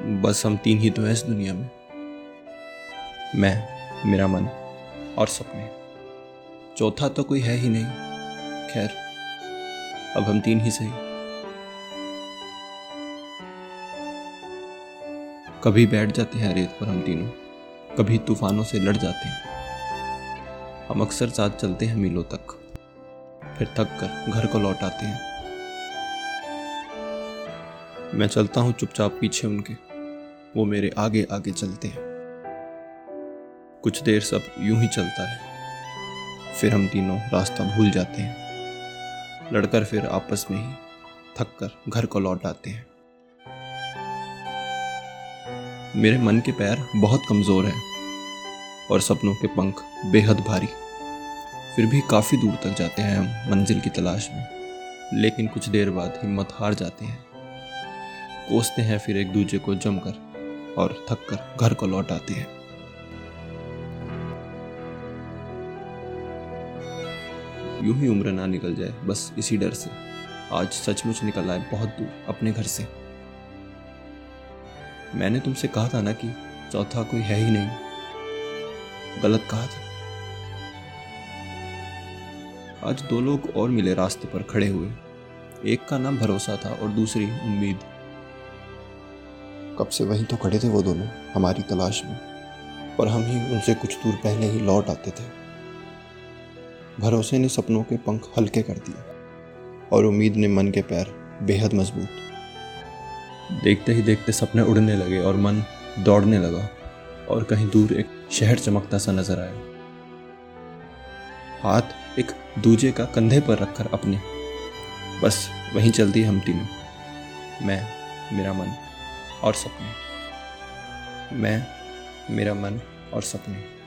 बस हम तीन ही तो हैं इस दुनिया में। मैं, मेरा मन और सपने। चौथा तो कोई है ही नहीं। खैर, अब हम तीन ही सही। कभी बैठ जाते हैं रेत पर हम तीनों। कभी तूफानों से लड़ जाते हैं। हम अक्सर साथ चलते हैं मीलों तक। फिर थक कर घर को लौट आते हैं। मैं चलता हूँ चुपचाप पीछे उनके। वो मेरे आगे आगे चलते हैं। कुछ देर सब यूँ ही चलता है। फिर हम तीनों रास्ता भूल जाते हैं। लड़कर फिर आपस में ही थक कर घर को लौट आते हैं। मेरे मन के पैर बहुत कमज़ोर हैं और सपनों के पंख बेहद भारी। फिर भी काफ़ी दूर तक जाते हैं हम मंजिल की तलाश में, लेकिन कुछ देर बाद हिम्मत हार जाते हैं। कोसते हैं फिर एक दूसरे को जमकर। और थक कर घर को लौट आते हैं। यूँ ही उम्र ना निकल जाए, बस इसी डर से। आज सचमुच निकल आए बहुत दूर, अपने घर से। मैंने तुमसे कहा था ना कि चौथा कोई है ही नहीं। गलत कहा था। आज दो लोग और मिले रास्ते पर खड़े हुए। एक का नाम भरोसा था और दूसरी उम्मीद। कब से वहीं तो खड़े थे वो दोनों, हमारी तलाश में। पर हम ही उनसे कुछ दूर पहले ही लौट आते थे। भरोसे ने सपनों के पंख हल्के कर दिए और उम्मीद ने मन के पैर बेहद मज़बूत। देखते ही देखते सपने उड़ने लगे और मन दौड़ने लगा और कहीं दूर एक शहर चमकता सा नज़र आया। हाथ एक दूजे का कंधे पर रखकर अपने। बस वहीं चलती हम तीनों, मैं, मेरा मन। और सपने। मैं मेरा मन और सपने।